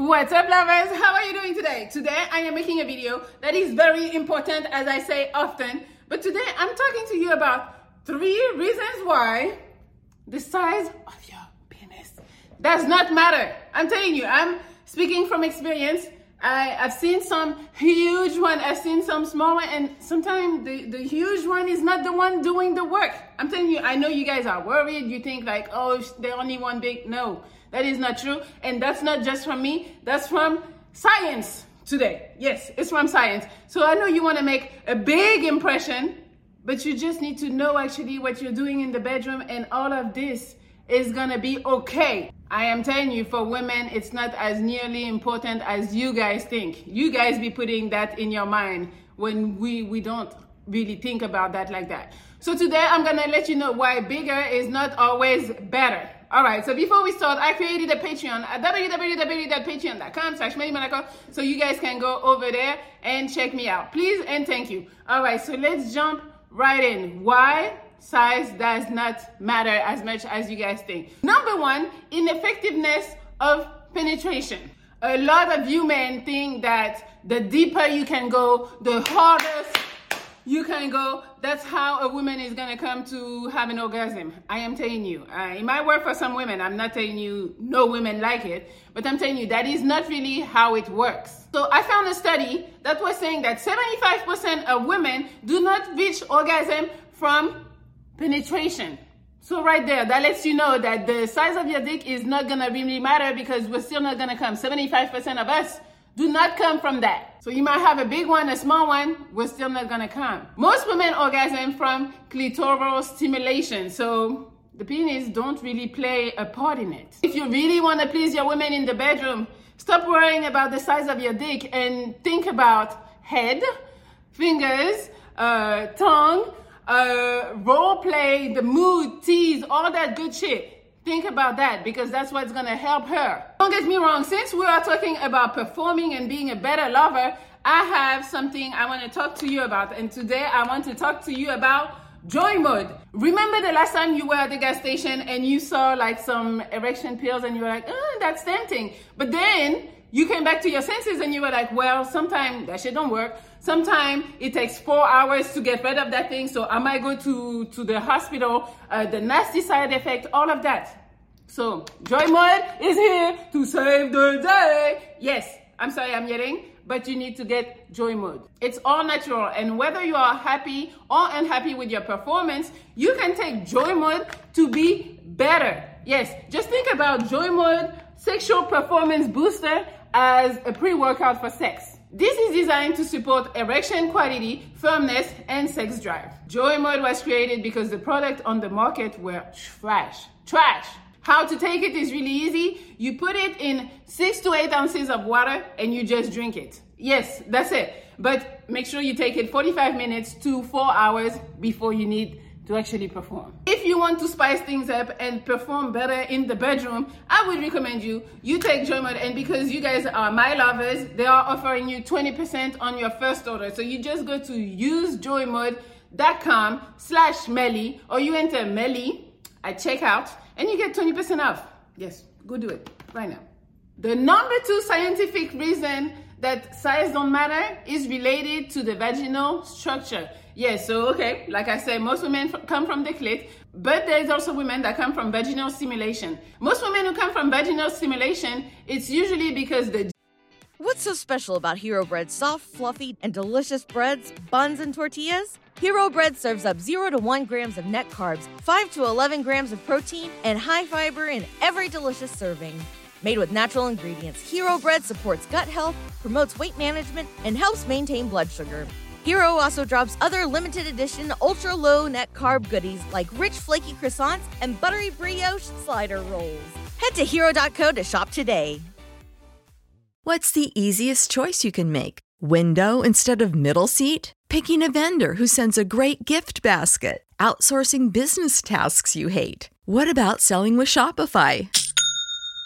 What's up, lovers? How are you doing today? Today, I am making a video that is very important, as I say often. But today, I'm talking to you about three reasons why the size of your penis does not matter. I'm telling you, I'm speaking from experience. I, I've seen some huge one, I've seen some small one, and sometimes the, the huge one is not the one doing the work. I'm telling you, I know you guys are worried. You think like, oh, they only one big. No, that is not true. And that's not just from me, that's from science today. Yes, it's from science. So I know you want to make a big impression, but you just need to know actually what you're doing in the bedroom, and all of this is gonna be okay. I am telling you, for women, it's not as nearly important as you guys think. You guys be putting that in your mind when we we don't really think about that like that. So today I'm gonna let you know why bigger is not always better. All right, so before we start, I created a Patreon at www.patreon.com slash so you guys can go over there and check me out. Please and thank you. All right, so let's jump right in. Why size does not matter as much as you guys think? Number one, ineffectiveness of penetration. A lot of you men think that the deeper you can go, the harder you can go. That's how a woman is gonna come to have an orgasm. I am telling you. Uh, it might work for some women. I'm not telling you no women like it, but I'm telling you that is not really how it works. So I found a study that was saying that 75% of women do not reach orgasm from penetration. So right there, that lets you know that the size of your dick is not gonna really matter because we're still not gonna come. 75% of us do not come from that. So you might have a big one, a small one, we're still not gonna come. Most women orgasm from clitoral stimulation. So the penis don't really play a part in it. If you really wanna please your women in the bedroom, stop worrying about the size of your dick and think about head, fingers, uh, tongue, uh, role play, the mood, tease, all that good shit. Think about that because that's what's gonna help her. Don't get me wrong, since we are talking about performing and being a better lover, I have something I wanna talk to you about. And today I want to talk to you about joy mode. Remember the last time you were at the gas station and you saw like some erection pills and you were like, oh, that's tempting. But then you came back to your senses and you were like, well, sometimes that shit don't work. Sometimes it takes four hours to get rid of that thing. So I might go to, to the hospital, uh, the nasty side effect, all of that. So Joy Mode is here to save the day. Yes, I'm sorry I'm yelling, but you need to get Joy Mode. It's all natural. And whether you are happy or unhappy with your performance, you can take Joy Mode to be better. Yes, just think about Joy Mode sexual performance booster as a pre-workout for sex. This is designed to support erection quality, firmness, and sex drive. Joy Mode was created because the product on the market were trash. Trash. How to take it is really easy. You put it in six to eight ounces of water and you just drink it. Yes, that's it. But make sure you take it 45 minutes to four hours before you need to actually perform. If you want to spice things up and perform better in the bedroom, I would recommend you, you take Joy Mode and because you guys are my lovers, they are offering you 20% on your first order. So you just go to usejoymode.com slash Melli or you enter Melli at checkout and you get 20% off. Yes, go do it right now. The number two scientific reason that size don't matter is related to the vaginal structure. Yes, so okay, like I said, most women f- come from the clit, but there's also women that come from vaginal stimulation. Most women who come from vaginal stimulation, it's usually because the What's so special about Hero Bread's soft, fluffy, and delicious breads, buns, and tortillas? Hero Bread serves up 0 to 1 grams of net carbs, 5 to 11 grams of protein, and high fiber in every delicious serving. Made with natural ingredients, Hero Bread supports gut health, promotes weight management, and helps maintain blood sugar. Hero also drops other limited edition ultra low net carb goodies like rich flaky croissants and buttery brioche slider rolls. Head to hero.co to shop today. What's the easiest choice you can make? Window instead of middle seat? Picking a vendor who sends a great gift basket? Outsourcing business tasks you hate? What about selling with Shopify?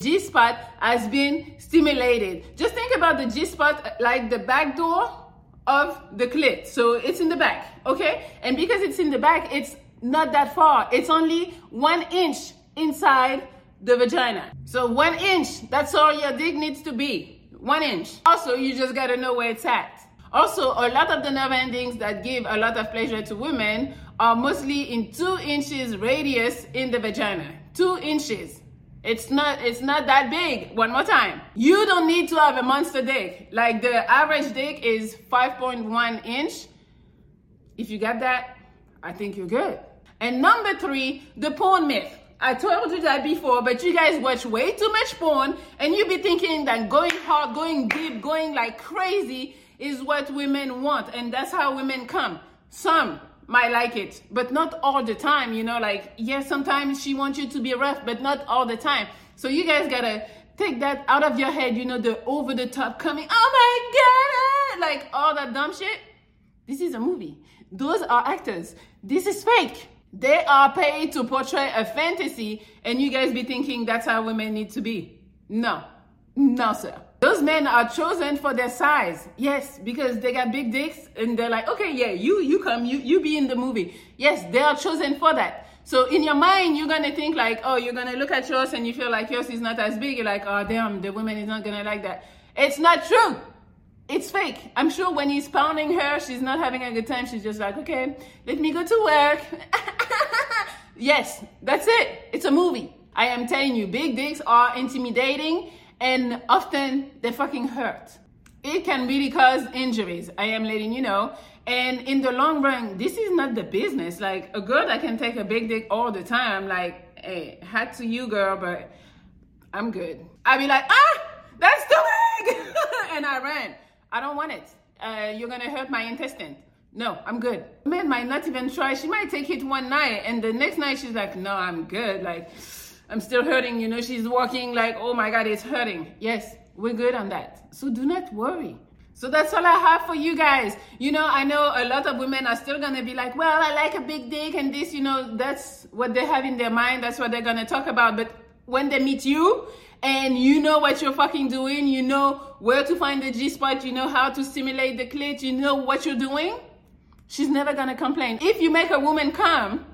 G spot has been stimulated. Just think about the G spot like the back door of the clit. So it's in the back, okay? And because it's in the back, it's not that far. It's only one inch inside the vagina. So one inch, that's all your dick needs to be. One inch. Also, you just gotta know where it's at. Also, a lot of the nerve endings that give a lot of pleasure to women are mostly in two inches radius in the vagina. Two inches. It's not it's not that big. One more time. You don't need to have a monster dick. Like the average dick is 5.1 inch. If you got that, I think you're good. And number three, the porn myth. I told you that before, but you guys watch way too much porn and you be thinking that going hard, going deep, going like crazy is what women want. And that's how women come. Some might like it, but not all the time. You know, like, yes, sometimes she wants you to be rough, but not all the time. So you guys gotta take that out of your head, you know, the over the top coming, oh my god, ah, like all that dumb shit. This is a movie. Those are actors. This is fake. They are paid to portray a fantasy, and you guys be thinking that's how women need to be. No, no, sir. Those men are chosen for their size. Yes, because they got big dicks, and they're like, okay, yeah, you you come, you you be in the movie. Yes, they are chosen for that. So in your mind, you're gonna think like, oh, you're gonna look at yours and you feel like yours is not as big. You're like, oh, damn, the woman is not gonna like that. It's not true. It's fake. I'm sure when he's pounding her, she's not having a good time. She's just like, okay, let me go to work. yes, that's it. It's a movie. I am telling you, big dicks are intimidating and often they fucking hurt. It can really cause injuries. I am letting you know. And in the long run, this is not the business. Like a girl that can take a big dick all the time, like, hey, hat to you, girl, but I'm good. I'd be like, ah, that's too big, and I ran. I don't want it. Uh, you're gonna hurt my intestine. No, I'm good. Man might not even try. She might take it one night, and the next night she's like, no, I'm good. Like, I'm still hurting. You know, she's walking like, oh my God, it's hurting. Yes, we're good on that. So do not worry. So that's all I have for you guys. You know, I know a lot of women are still gonna be like, well, I like a big dick and this, you know, that's what they have in their mind. That's what they're gonna talk about. But when they meet you and you know what you're fucking doing, you know where to find the G spot, you know how to stimulate the clit, you know what you're doing, she's never gonna complain. If you make a woman come,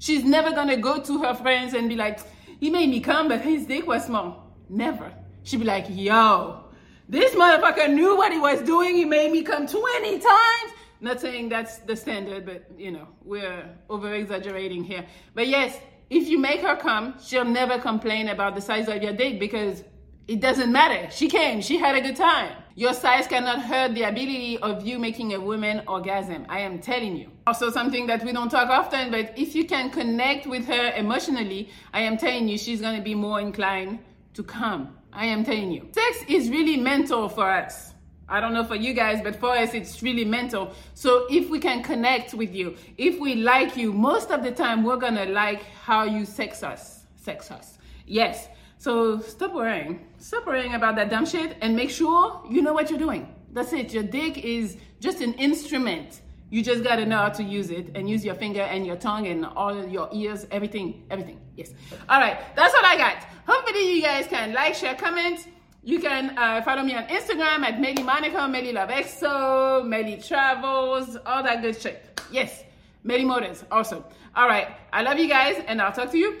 she's never gonna go to her friends and be like, he made me come, but his dick was small. Never. She'd be like, yo, this motherfucker knew what he was doing. He made me come 20 times. Not saying that's the standard, but you know, we're over exaggerating here. But yes, if you make her come, she'll never complain about the size of your dick because it doesn't matter. She came, she had a good time. Your size cannot hurt the ability of you making a woman orgasm. I am telling you. Also, something that we don't talk often, but if you can connect with her emotionally, I am telling you, she's gonna be more inclined to come. I am telling you. Sex is really mental for us. I don't know for you guys, but for us, it's really mental. So if we can connect with you, if we like you, most of the time we're gonna like how you sex us. Sex us. Yes. So stop worrying. Stop worrying about that dumb shit and make sure you know what you're doing. That's it. Your dick is just an instrument. You just gotta know how to use it and use your finger and your tongue and all your ears, everything, everything. Yes. All right. That's all I got. Hopefully you guys can like, share, comment you can uh, follow me on Instagram at Melli Monaco, Melli Love Exo, Melli Travels, all that good shit. Yes, Melli Motors, also. All right, I love you guys, and I'll talk to you